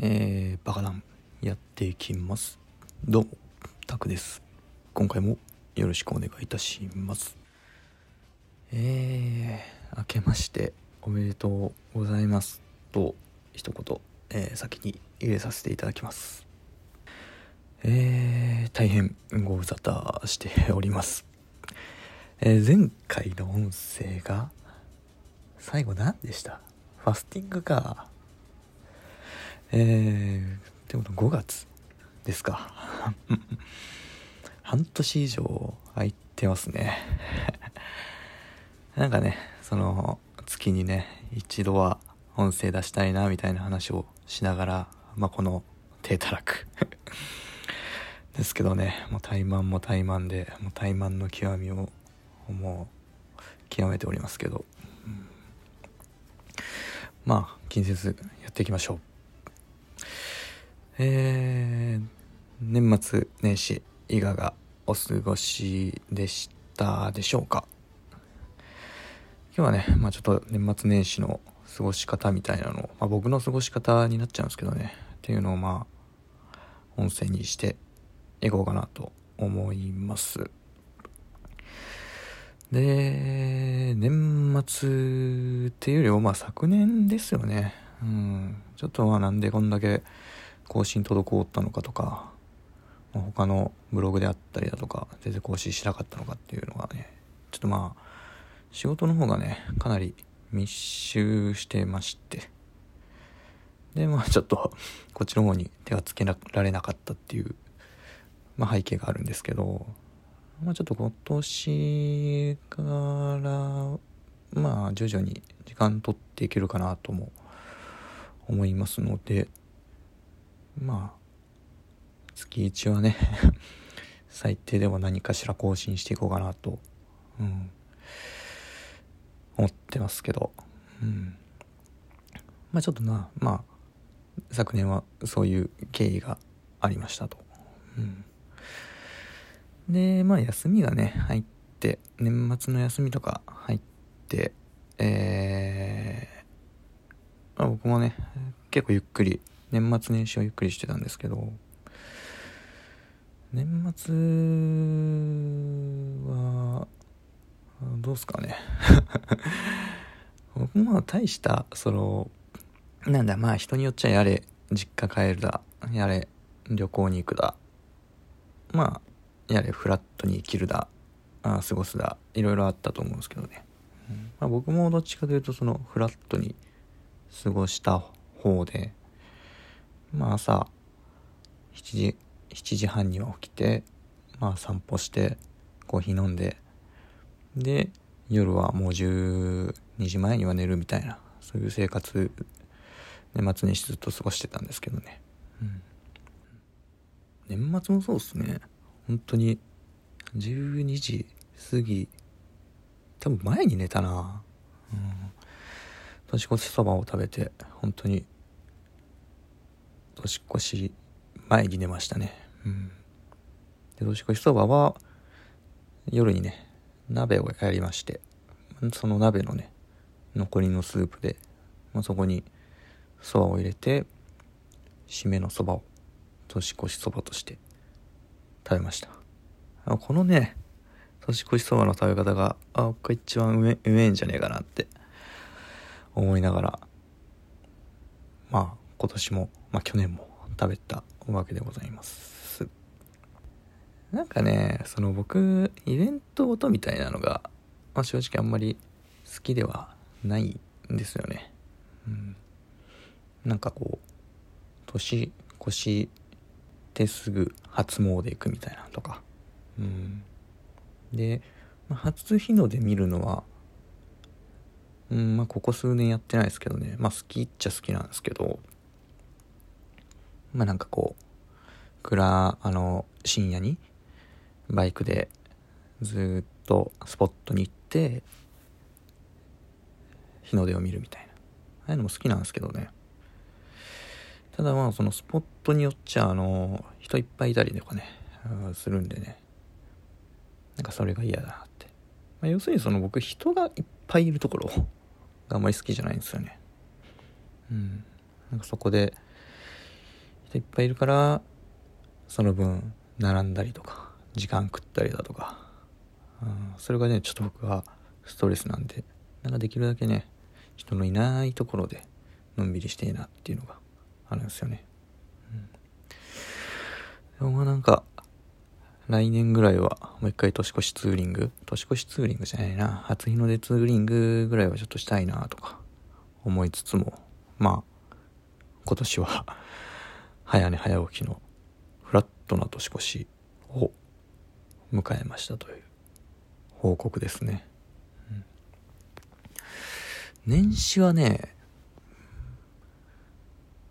えー、バカダンやっていきます。どうもタクです。今回もよろしくお願いいたします。えー、明けましておめでとうございます。と一言、えー、先に入れさせていただきます。えー、大変ご無沙汰しております。えー、前回の音声が最後何でした？ファスティングか。えー、ってこと5月ですか。半年以上空いてますね。なんかねその月にね一度は音声出したいなみたいな話をしながらまあこの低たらく。ですけどねもう怠慢も怠慢でもう怠慢の極みをもう極めておりますけど、まあ気にせずやっていきましょう。えー、年末年始いかがお過ごしでしたでしょうか？今日はね、まあ、ちょっと年末年始の過ごし方みたいなのを、まあ、僕の過ごし方になっちゃうんですけどね。っていうのをまあ音声にしていこうかなと思います。で年末っていうよりもまあ昨年ですよね。うん。ちょっとまあなんでこんだけ更新滞ったのかとか、まあ、他のブログであったりだとか全然更新しなかったのかっていうのがねちょっとまあ仕事の方がねかなり密集してまして。でまあちょっとこっちの方に手がつけられなかったっていう、まあ、背景があるんですけど、まあ、ちょっと今年からまあ徐々に時間取っていけるかなとも思いますのでまあ月1はね 最低でも何かしら更新していこうかなと、うん、思ってますけど、うん、まあちょっとなまあ昨年はそういう経緯がありましたと、うん、でまあ休みがね入って年末の休みとか入ってえー、まあ、僕もね結構ゆっくり年末年始はゆっくりしてたんですけど年末はどうすかね。僕も大したそのなんだまあ人によっちゃやれ実家帰るだやれ旅行に行くだまあやれフラットに生きるだあ過ごすだいろいろあったと思うんですけどね、うん。まあ、僕もどっちかというとそのフラットに過ごした方でまあ朝7時7時半には起きてまあ散歩してコーヒー飲んでで夜はもう12時前には寝るみたいなそういう生活年末年始ずっと過ごしてたんですけどね、うん、年末もそうっすね。本当に12時過ぎ多分前に寝たな。うん。年越しそばを食べて本当に年越し前に寝ましたね。うん。で、年越しそばは、夜にね、鍋をやりまして、その鍋のね、残りのスープで、まあ、そこにそばを入れて、締めのそばを年越しそばとして食べました。このね、年越しそばの食べ方が、あ、僕が一番うめうめえんじゃねえかなって思いながら、まあ、今年も、まあ去年も食べたわけでございます。なんかね、その僕、イベント音みたいなのが、まあ正直あんまり好きではないんですよね。うん。なんかこう、年越してすぐ初詣行くみたいなとか。うん。で、まあ、初日の出見るのは、うん、まあここ数年やってないですけどね。まあ好きっちゃ好きなんですけど、まあなんかこう、暗、あの、深夜にバイクでずっとスポットに行って、日の出を見るみたいな。ああいうのも好きなんですけどね。ただまあそのスポットによっちゃあの、人いっぱいいたりとかね、するんでね。なんかそれが嫌だなって。まあ、要するにその僕人がいっぱいいるところがあんまり好きじゃないんですよね。うん。なんかそこで人いっぱいいるからその分並んだりとか時間食ったりだとか、うん、それがねちょっと僕はストレスなんでなんかできるだけね人のいないところでのんびりしていいなっていうのがあるんですよね、うん、でもまあなんか来年ぐらいはもう一回年越しツーリング年越しツーリングじゃないな初日の出ツーリングぐらいはちょっとしたいなとか思いつつもまあ今年は早寝早起きのフラットな年越しを迎えましたという報告ですね、うん、年始はね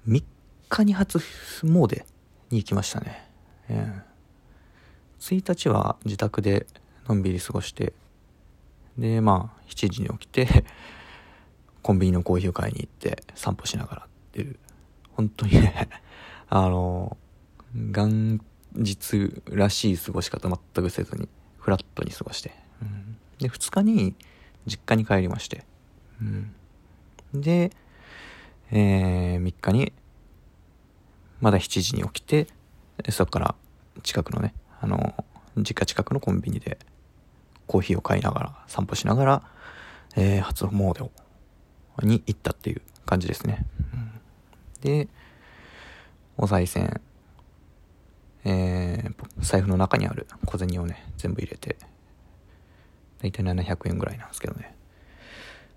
3日に初詣に行きましたね、えー、1日は自宅でのんびり過ごしてでまあ7時に起きてコンビニのコーヒーを買いに行って散歩しながらっていう。本当にねあの元日らしい過ごし方全くせずにフラットに過ごして、うん、で2日に実家に帰りまして、うん、で、えー、3日にまだ7時に起きてそこから近くのねあの実家近くのコンビニでコーヒーを買いながら散歩しながら、えー、初詣をに行ったっていう感じですね、うん、でお賽銭えー、財布の中にある小銭をね、全部入れて、だいたい700円ぐらいなんですけどね。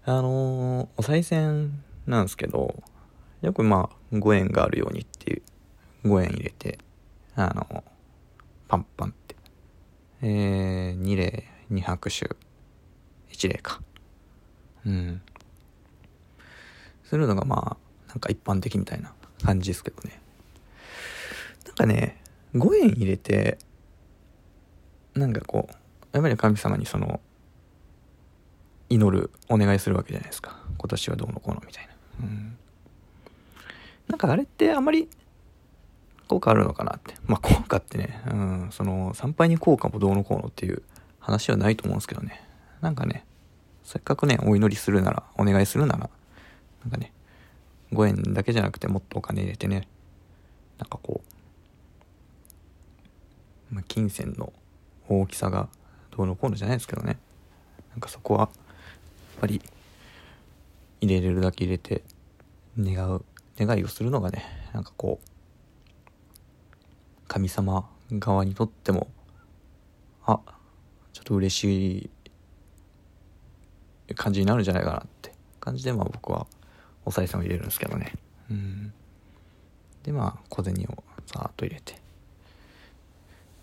あのー、お賽銭なんですけど、よくまあ、5円があるようにっていう、5円入れて、あのー、パンパンって、えー、2例、2拍手、1例か。うん。するのがまあ、なんか一般的みたいな感じですけどね。かね、5円入れてなんかこうやっぱり神様にその祈るお願いするわけじゃないですか。今年はどうのこうのみたいな、うん、なんかあれってあまり効果あるのかなって。まあ効果ってね、うん、その参拝に効果もどうのこうのっていう話はないと思うんですけどね。なんかねせっかくねお祈りするならお願いするならなんかね5円だけじゃなくてもっとお金入れてねなんかこうまあ、金銭の大きさがどうのこうのじゃないですけどね。なんかそこはやっぱり入れれるだけ入れて願う願いをするのがねなんかこう神様側にとってもあちょっと嬉しい感じになるんじゃないかなって感じでまあ僕はお賽銭を入れるんですけどね。うん。でまあ小銭をさーっと入れて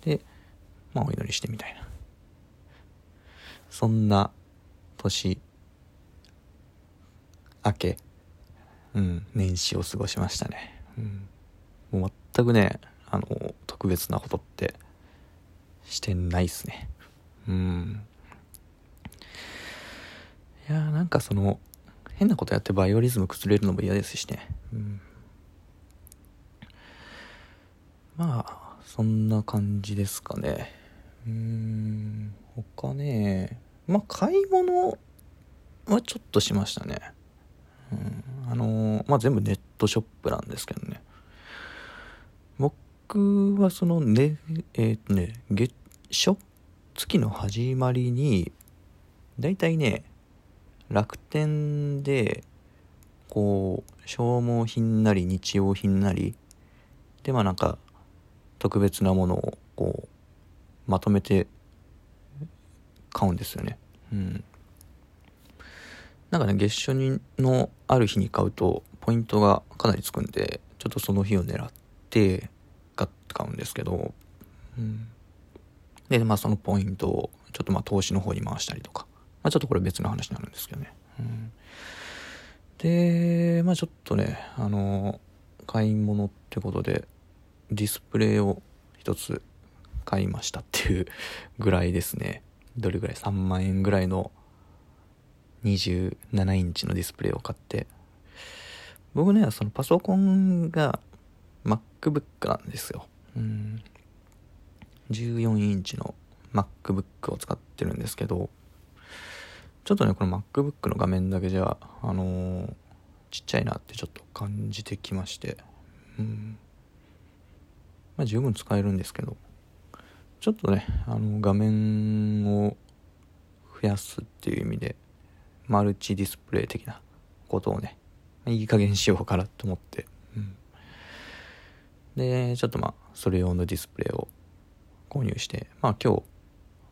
で、まあお祈りしてみたいな。そんな年明け、うん、年始を過ごしましたね。うん、もう全くね、あの、特別なことってしてないっすね。うん。いやーなんかその、変なことやってバイオリズム崩れるのも嫌ですしね。うん、まあ、そんな感じですかね。うーん、他ね、まあ、買い物はちょっとしましたね。うん、あのまあ、全部ネットショップなんですけどね。僕はそのね、えっ、ー、とね、月初月の始まりに、だいたいね、楽天で、こう、消耗品なり日用品なり、で、まあなんか、特別なものをこうまとめて買うんですよね。うん。なんかね、月初にのある日に買うと、ポイントがかなりつくんで、ちょっとその日を狙って買うんですけど、うん。で、まあそのポイントを、ちょっとまあ投資の方に回したりとか、まあちょっとこれ別の話になるんですけどね。うん。で、まあちょっとね、あの、買い物ってことで、ディスプレイを一つ買いましたっていうぐらいですね。どれぐらい ?3 万円ぐらいの27インチのディスプレイを買って、僕ね、そのパソコンが MacBook なんですよ。うん。14インチの MacBook を使ってるんですけど、ちょっとね、この MacBook の画面だけじゃ、あのー、ちっちゃいなってちょっと感じてきまして、うん。まあ、十分使えるんですけどちょっとねあの画面を増やすっていう意味でマルチディスプレイ的なことをねいい加減しようかなと思って、うん、でちょっとまあそれ用のディスプレイを購入してまあ今日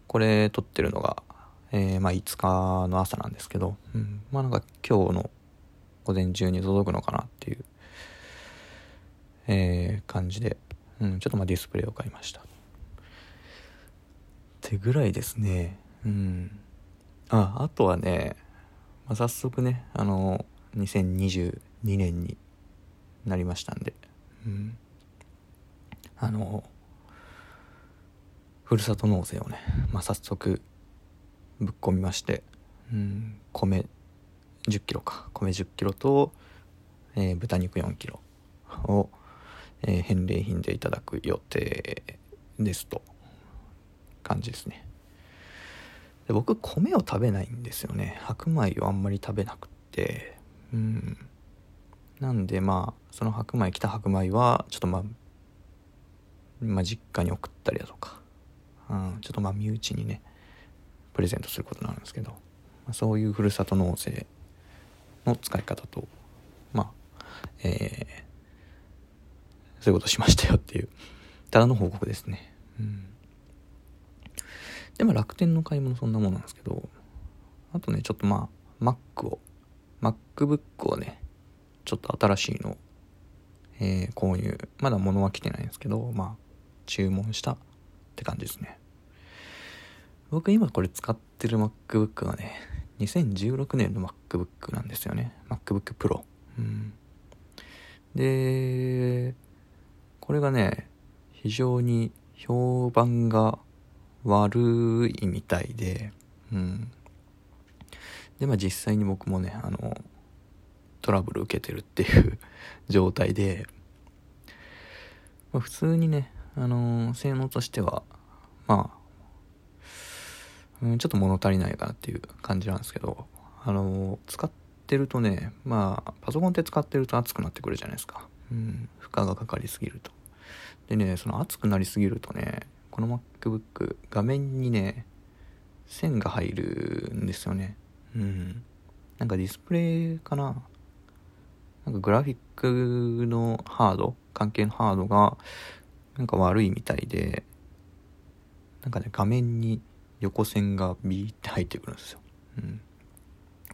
これ撮ってるのが、えー、まあ5日の朝なんですけど、うん、まあなんか今日の午前中に届くのかなっていう、えー、感じで、うん、ちょっとまあディスプレイを買いました。ってぐらいですね。うん。ああとはね、まあ、早速ねあの2022年になりましたんで、うん、あのふるさと納税をね、まあ、早速ぶっ込みまして、うん、米1 0キロか。米1 0キロと、えー、豚肉4キロを、えー、返礼品でいただく予定ですと。感じですね。で僕米を食べないんですよね。白米をあんまり食べなくて。うん。なんでまあその白米来た白米はちょっとまあまあ、実家に送ったりだとか、うん、ちょっとまあ身内にねプレゼントすることになるんですけど、まあ、そういうふるさと納税の使い方とまあえー、そういうことしましたよっていう。ただの報告ですね、うん、でも楽天の買い物そんなもんなんですけどあとねちょっとまあ Mac を MacBook をねちょっと新しいのえー、購入まだ物は来てないんですけどまあ注文したって感じですね。僕今これ使ってる MacBook はね2016年の MacBook なんですよね。MacBook Pro うん。でこれがね非常に評判が悪いみたいでうんでまあ実際に僕もねあのトラブル受けてるっていう 状態で、まあ、普通にねあの、性能としては、まあ、うん、ちょっと物足りないかなっていう感じなんですけど、あの、使ってるとね、まあ、パソコンって使ってると熱くなってくるじゃないですか。うん、負荷がかかりすぎると。でね、その熱くなりすぎるとね、この MacBook、画面にね、線が入るんですよね。うん。なんかディスプレイかななんかグラフィックのハード、関係のハードがなんか悪いみたいでなんかね画面に横線がビーって入ってくるんですよ、うん、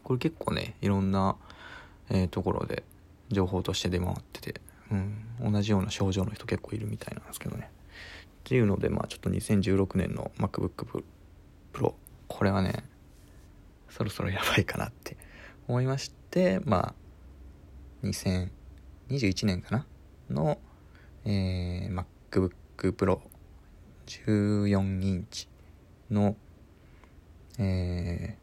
これ結構ねいろんな、えー、ところで情報として出回ってて、うん、同じような症状の人結構いるみたいなんですけどね。っていうのでまあちょっと2016年の MacBook Pro これはねそろそろやばいかなって思いましてまあ2021年かなの、えー、MacBook Pro 14インチの、え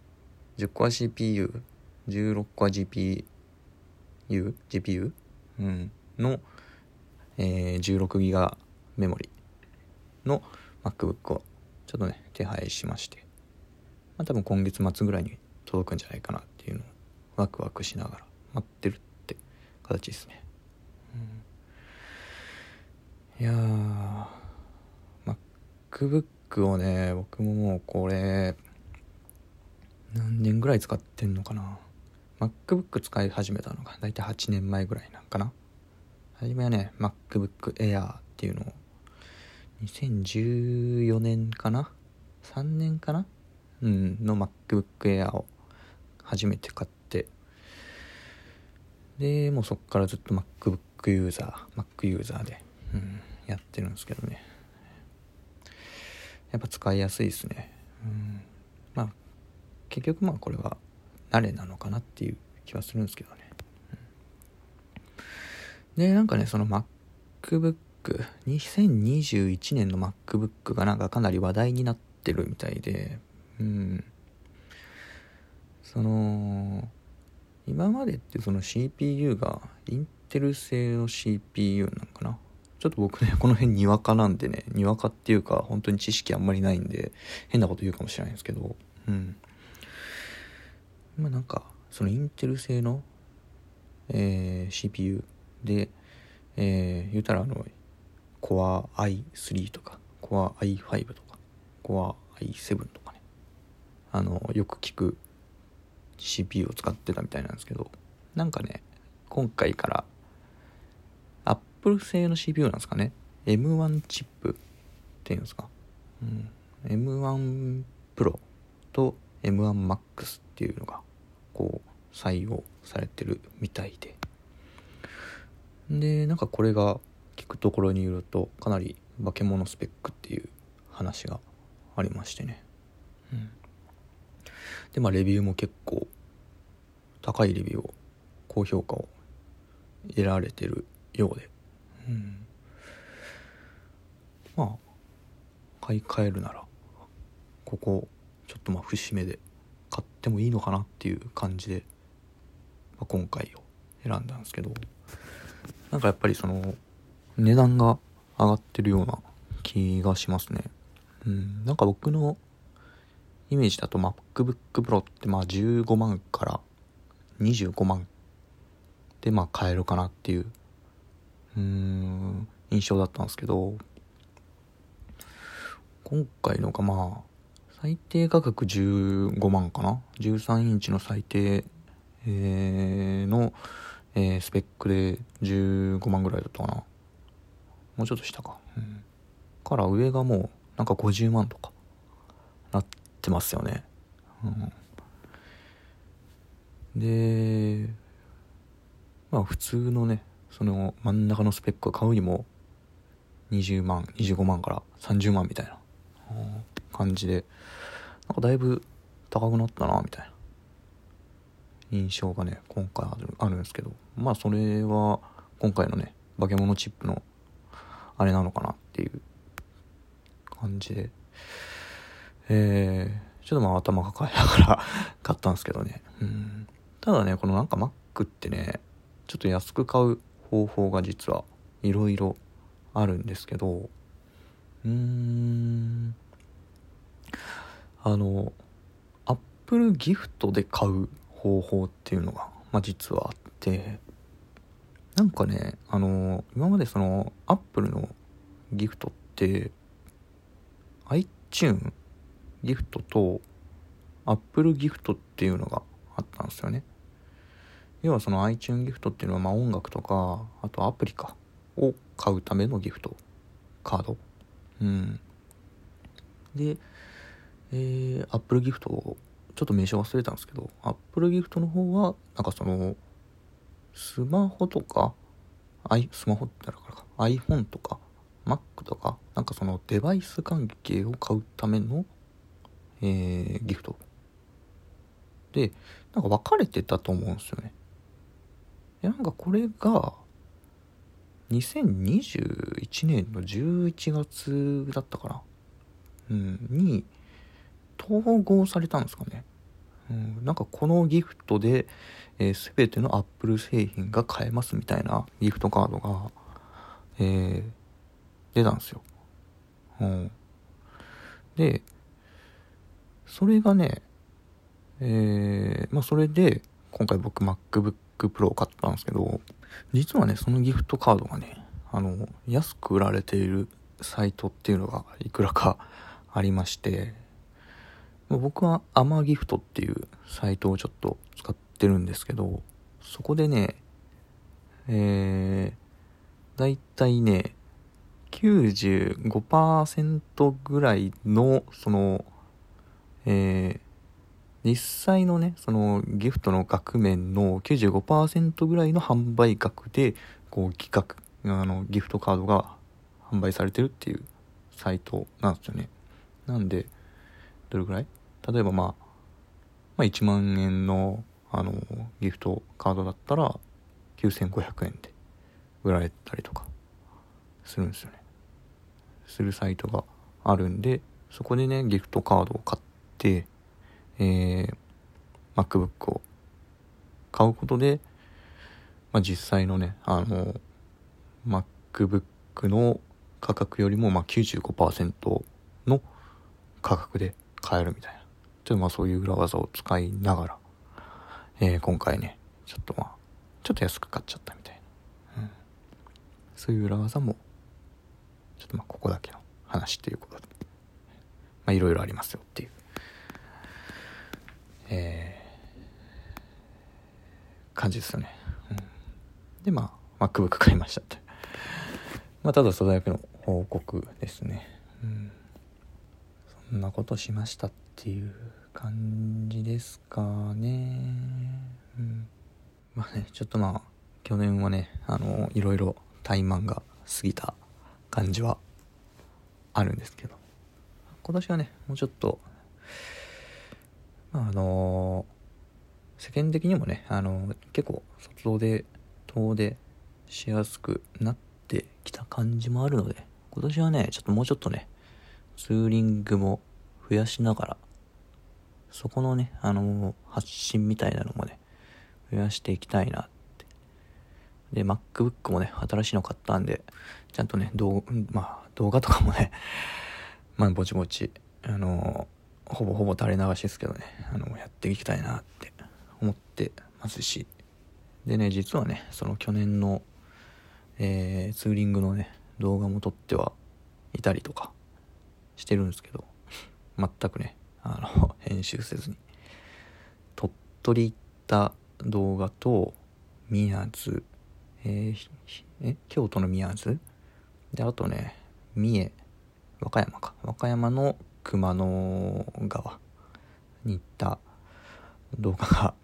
ー、10コア CPU、16コア GPU、GPU? うん、の、えー、16ギガメモリの MacBook をちょっとね、手配しまして、まあ、多分今月末ぐらいに届くんじゃないかなっていうのをワクワクしながら待ってるって形ですね。うんいやー MacBook をね僕ももうこれ何年ぐらい使ってんのかな MacBook 使い始めたのが大体8年前ぐらいなんかな。初めはね MacBook Air っていうのを2014年かな？3年かな？うんの MacBook Air を初めて買って。でもうそっからずっと MacBook ユーザー Mac ユーザーでうん、やってるんですけどね。やっぱ使いやすいですね、うん、まあ結局まあこれは慣れなのかなっていう気はするんですけどね、でなんかねその MacBook2021 年の MacBook がなんかかなり話題になってるみたいでうん。その今までってその CPU がインテル製の CPU なんかな？ちょっと僕ね、この辺にわかなんでね、にわかっていうか、本当に知識あんまりないんで、変なこと言うかもしれないんですけど、うん。まあなんか、そのインテル製の、えー、CPU で、えー、言うたらあの、Core i3 とか Core i5 とか Core i7 とかね。あのよく聞く CPU を使ってたみたいなんですけどなんかね今回から Apple 製の CPU なんですかね。M1 チップっていうんですか、うん、M1 Pro と M1Max っていうのがこう採用されてるみたいで。でなんかこれが聞くところによるとかなり化け物スペックっていう話がありましてね、うん、でまあレビューも結構高いレビューを高評価を得られてるようで、うん、まあ買い替えるならここちょっとまあ節目で買ってもいいのかなっていう感じで、まあ、今回を選んだんですけどなんかやっぱりその値段が上がってるような気がしますね。うん、なんか僕のイメージだと MacBook Pro ってまあ15万から25万でまあ買えるかなっていう、うん、印象だったんですけど、今回のがまあ、最低価格15万かな ?13 インチの最低、えー、の、えー、スペックで15万ぐらいだったかな。もうちょっと下か。うん。から上がもう、なんか50万とか、なってますよね。うん。で、まあ普通のね、その真ん中のスペックを買うにも、20万、25万から30万みたいな感じで、なんかだいぶ高くなったな、みたいな。印象がね今回あるんですけど。まあそれは今回のね化け物チップのあれなのかなっていう感じで。えー、ちょっとまあ頭抱えながら 買ったんですけどね。うん。ただねこのなんか Mac ってねちょっと安く買う方法が実はいろいろあるんですけど。うーん。あの Apple ギフトで買う方法っていうのが、まあ、実はあってなんかねあの今までそのアップルのギフトって iTune ギフトと Apple ギフトっていうのがあったんですよね。要はその iTune ギフトっていうのはま音楽とかあとアプリかを買うためのギフトカード。うん。でえー、Apple ギフトをちょっと名称忘れたんですけど、Apple Gift の方は、なんかその、スマホとか、I、スマホってなるからか、iPhone とか、Mac とか、なんかそのデバイス関係を買うための、えー、ギフト。で、なんか分かれてたと思うんですよね。で、なんかこれが、2021年の11月だったかな。うん、に、統合されたんですかね。うん、なんかこのギフトで、えー、全てのアップル製品が買えますみたいなギフトカードが、えー、出たんですよ。うん、で、それがね、えー、まあそれで、今回僕 MacBook Pro を買ったんですけど、実はね、そのギフトカードがね、あの、安く売られているサイトっていうのがいくらかありまして、僕はアマギフトっていうサイトをちょっと使ってるんですけど、そこでね、えー、だいたいね、95%ぐらいの、その、えー、実際のね、そのギフトの額面の95%ぐらいの販売額で、こう企画、あの、ギフトカードが販売されてるっていうサイトなんですよね。なんで、どれぐらい？例えばまあ、まあ1万円のあのギフトカードだったら9500円で売られたりとかするんですよね。するサイトがあるんで、そこでね、ギフトカードを買って、えー、MacBook を買うことで、まあ、実際のね、あの、MacBook の価格よりもまあ95%の価格で買えるみたいな。ちょっとまあそういう裏技を使いながら、えー、今回ね、ちょっとまあ、ちょっと安く買っちゃったみたいな。うん。そういう裏技もちょっとまあここだけの話っていうことで。まあいろいろありますよっていう。えー、感じですよね、うん、でまあ MacBook 買いましたって。まあただそれだけの報告ですね。うん。そんなことしましたって。っていう感じですかね。うん。まあねちょっとまあ去年はねあのいろいろ怠慢が過ぎた感じはあるんですけど。今年はねもうちょっとまああの世間的にもねあの結構外で遠出しやすくなってきた感じもあるので今年はねちょっともうちょっとねツーリングも増やしながらそこのねあの発信みたいなのもね増やしていきたいなって。で MacBook もね新しいの買ったんでちゃんとね動,、まあ、動画とかもね まあぼちぼちあのほぼほぼ垂れ流しですけどねあのやっていきたいなって思ってますし。でね実はねその去年の、えー、ツーリングのね動画も撮ってはいたりとかしてるんですけど 全くねあの編集せずに。鳥取行った動画と宮津。えー、京都の宮津？であとね三重。和歌山か。和歌山の熊野川に行った動画が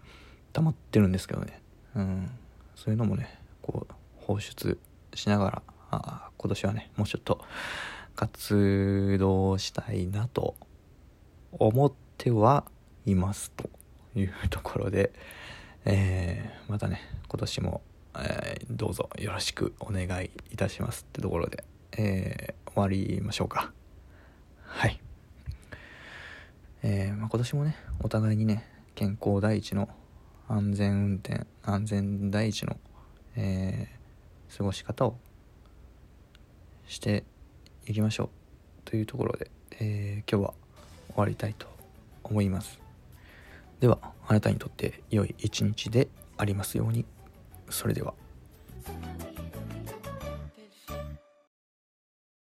溜まってるんですけどね。うん。そういうのもねこう放出しながらあ今年はねもうちょっと活動したいなと思ってはいますというところで、えー、またね今年も、えー、どうぞよろしくお願いいたしますってところで、えー、終わりましょうか。はい。えー、まあ、今年もねお互いにね健康第一の安全運転安全第一の、えー、過ごし方をしていきましょうというところで、えー、今日は終わりたいと思います。ではあなたにとって良い一日でありますように。それでは。